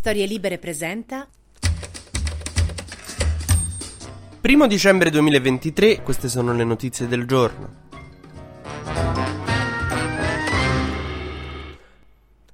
Storie Libere presenta. Primo dicembre 2023, queste sono le notizie del giorno.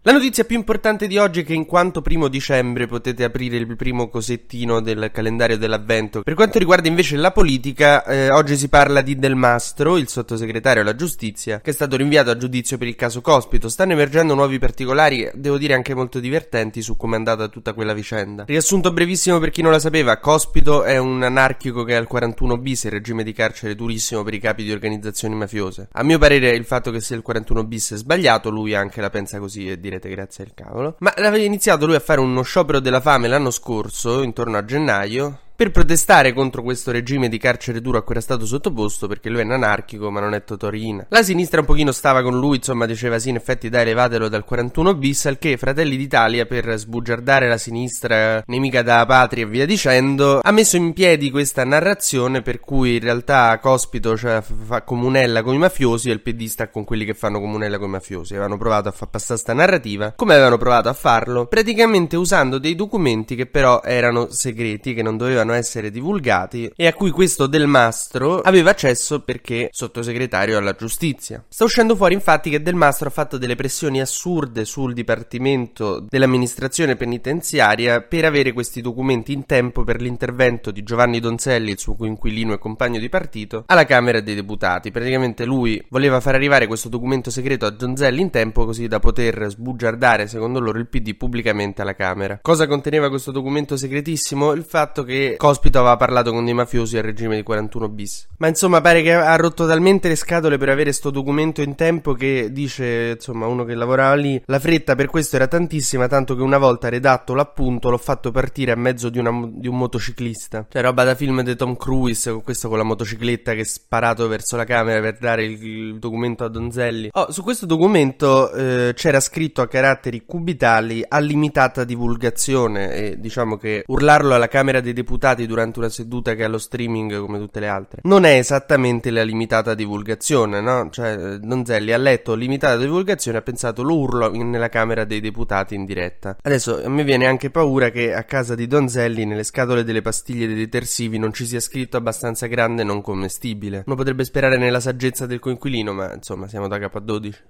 La notizia più importante di oggi è che in quanto primo dicembre potete aprire il primo cosettino del calendario dell'avvento. Per quanto riguarda invece la politica, eh, oggi si parla di Del Mastro, il sottosegretario alla giustizia, che è stato rinviato a giudizio per il caso Cospito. Stanno emergendo nuovi particolari, devo dire anche molto divertenti, su come è andata tutta quella vicenda. Riassunto brevissimo per chi non la sapeva, Cospito è un anarchico che ha il 41 bis, il regime di carcere durissimo per i capi di organizzazioni mafiose. A mio parere il fatto che sia il 41 bis è sbagliato, lui anche la pensa così e dire direte grazie al cavolo. Ma aveva iniziato lui a fare uno sciopero della fame l'anno scorso, intorno a gennaio, per protestare contro questo regime di carcere duro a cui era stato sottoposto perché lui è un anarchico ma non è Totorina. La sinistra un pochino stava con lui, insomma diceva sì in effetti dai levatelo dal 41 bis al che Fratelli d'Italia per sbugiardare la sinistra nemica della patria e via dicendo ha messo in piedi questa narrazione per cui in realtà Cospito cioè, fa comunella con i mafiosi e il PD sta con quelli che fanno comunella con i mafiosi. Avevano provato a far passare sta narrativa. Come avevano provato a farlo? Praticamente usando dei documenti che però erano segreti, che non dovevano dovevano essere divulgati e a cui questo Del Mastro aveva accesso perché sottosegretario alla giustizia. Sta uscendo fuori infatti che Del Mastro ha fatto delle pressioni assurde sul dipartimento dell'amministrazione penitenziaria per avere questi documenti in tempo per l'intervento di Giovanni Donzelli, il suo coinquilino e compagno di partito, alla Camera dei Deputati. Praticamente lui voleva far arrivare questo documento segreto a Donzelli in tempo così da poter sbugiardare, secondo loro, il PD pubblicamente alla Camera. Cosa conteneva questo documento segretissimo? Il fatto che Cospito aveva parlato con dei mafiosi al regime di 41 bis. Ma insomma pare che ha rotto talmente le scatole per avere sto documento in tempo che dice, insomma, uno che lavorava lì, la fretta per questo era tantissima, tanto che una volta redatto l'appunto l'ho fatto partire a mezzo di, una, di un motociclista. Cioè roba da film di Tom Cruise, con questo con la motocicletta che è sparato verso la camera per dare il, il documento a Donzelli. Oh, su questo documento eh, c'era scritto a caratteri cubitali a limitata divulgazione e diciamo che urlarlo alla Camera dei Deputati deputati durante una seduta che è allo streaming come tutte le altre. Non è esattamente la limitata divulgazione, no? Cioè, Donzelli ha letto limitata divulgazione ha pensato lo urlo nella Camera dei Deputati in diretta. Adesso a me viene anche paura che a casa di Donzelli nelle scatole delle pastiglie dei detersivi non ci sia scritto abbastanza grande non commestibile. Uno potrebbe sperare nella saggezza del coinquilino, ma insomma siamo da capo a 12.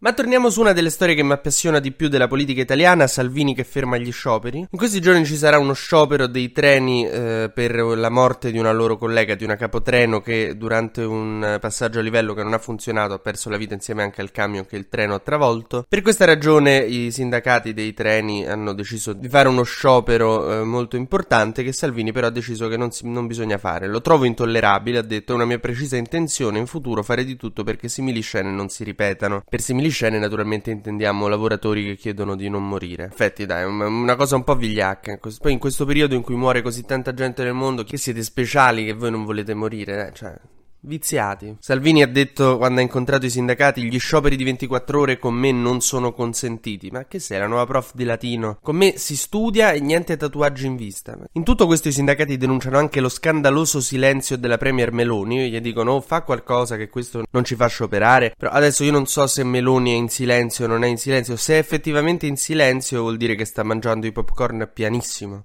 Ma torniamo su una delle storie che mi appassiona di più della politica italiana, Salvini che ferma gli scioperi. In questi giorni ci sarà uno sciopero dei treni eh, per la morte di una loro collega, di una capotreno che durante un passaggio a livello che non ha funzionato ha perso la vita insieme anche al camion che il treno ha travolto. Per questa ragione i sindacati dei treni hanno deciso di fare uno sciopero eh, molto importante che Salvini però ha deciso che non, si, non bisogna fare. Lo trovo intollerabile, ha detto, è una mia precisa intenzione in futuro fare di tutto perché simili scene non si ripetano. Per simili scene naturalmente intendiamo lavoratori che chiedono di non morire. Infatti dai, è una cosa un po' vigliacca. Poi in questo periodo in cui muore così tanta gente nel mondo, che siete speciali che voi non volete morire, eh? cioè... Viziati. Salvini ha detto quando ha incontrato i sindacati gli scioperi di 24 ore con me non sono consentiti. Ma che sei la nuova prof di latino? Con me si studia e niente tatuaggi in vista. In tutto questo i sindacati denunciano anche lo scandaloso silenzio della Premier Meloni. Gli dicono oh, fa qualcosa che questo non ci fa scioperare. Però adesso io non so se Meloni è in silenzio o non è in silenzio. Se è effettivamente in silenzio vuol dire che sta mangiando i popcorn pianissimo.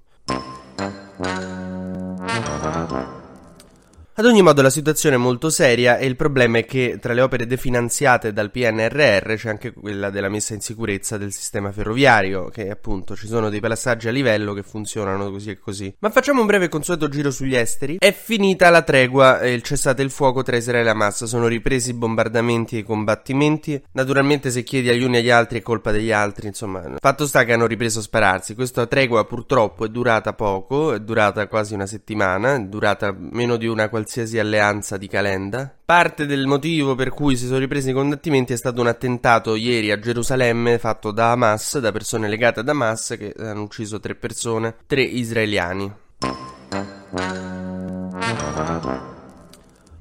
Ad ogni modo la situazione è molto seria e il problema è che tra le opere definanziate dal PNRR c'è anche quella della messa in sicurezza del sistema ferroviario, che appunto ci sono dei passaggi a livello che funzionano così e così. Ma facciamo un breve consueto giro sugli esteri. È finita la tregua e il cessate il fuoco tra Israele e Hamas, sono ripresi i bombardamenti e i combattimenti. Naturalmente se chiedi agli uni e agli altri è colpa degli altri, insomma. Fatto sta che hanno ripreso a spararsi. Questa tregua purtroppo è durata poco, è durata quasi una settimana, è durata meno di una qualsiasi qualsiasi alleanza di Calenda. Parte del motivo per cui si sono ripresi i combattimenti è stato un attentato ieri a Gerusalemme fatto da Hamas, da persone legate ad Hamas che hanno ucciso tre persone, tre israeliani.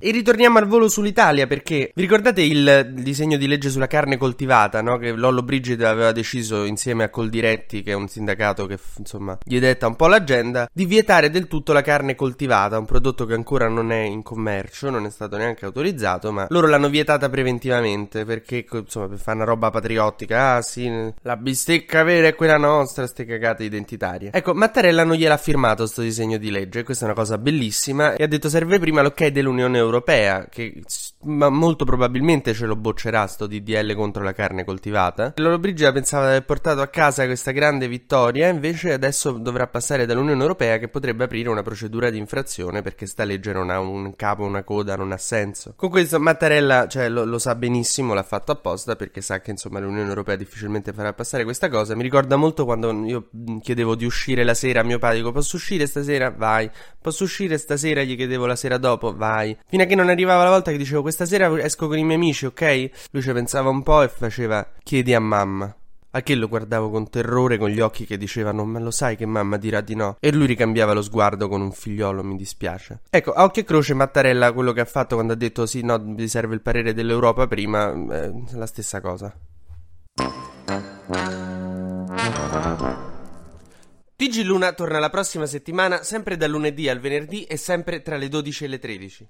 E ritorniamo al volo sull'Italia perché vi ricordate il disegno di legge sulla carne coltivata, no? Che Lollo Brigida aveva deciso insieme a Coldiretti, che è un sindacato che insomma gli detta un po' l'agenda, di vietare del tutto la carne coltivata, un prodotto che ancora non è in commercio, non è stato neanche autorizzato, ma loro l'hanno vietata preventivamente perché insomma per fare una roba patriottica, ah sì, la bistecca vera è quella nostra, ste cagate identitarie. Ecco, Mattarella non gliel'ha firmato sto disegno di legge, questa è una cosa bellissima e ha detto serve prima l'ok dell'Unione Europea che ma molto probabilmente ce lo boccerà sto DDL contro la carne coltivata. Loro Brigida pensava di aver portato a casa questa grande vittoria, invece adesso dovrà passare dall'Unione Europea che potrebbe aprire una procedura di infrazione perché sta legge non ha un capo, una coda, non ha senso. Con questo Mattarella, cioè, lo, lo sa benissimo, l'ha fatto apposta perché sa che insomma l'Unione Europea difficilmente farà passare questa cosa. Mi ricorda molto quando io chiedevo di uscire la sera a mio padre, dico posso uscire stasera? Vai. Posso uscire stasera? Gli chiedevo la sera dopo? Vai. Fino a che non arrivava la volta che dicevo questa sera esco con i miei amici, ok? Lui ci pensava un po' e faceva chiedi a mamma. A che lo guardavo con terrore, con gli occhi che dicevano: Ma lo sai che mamma dirà di no? E lui ricambiava lo sguardo con un figliolo, mi dispiace. Ecco, a occhio e croce, Mattarella, quello che ha fatto quando ha detto sì, no, vi serve il parere dell'Europa prima, è la stessa cosa. TG Luna torna la prossima settimana, sempre dal lunedì al venerdì e sempre tra le 12 e le 13.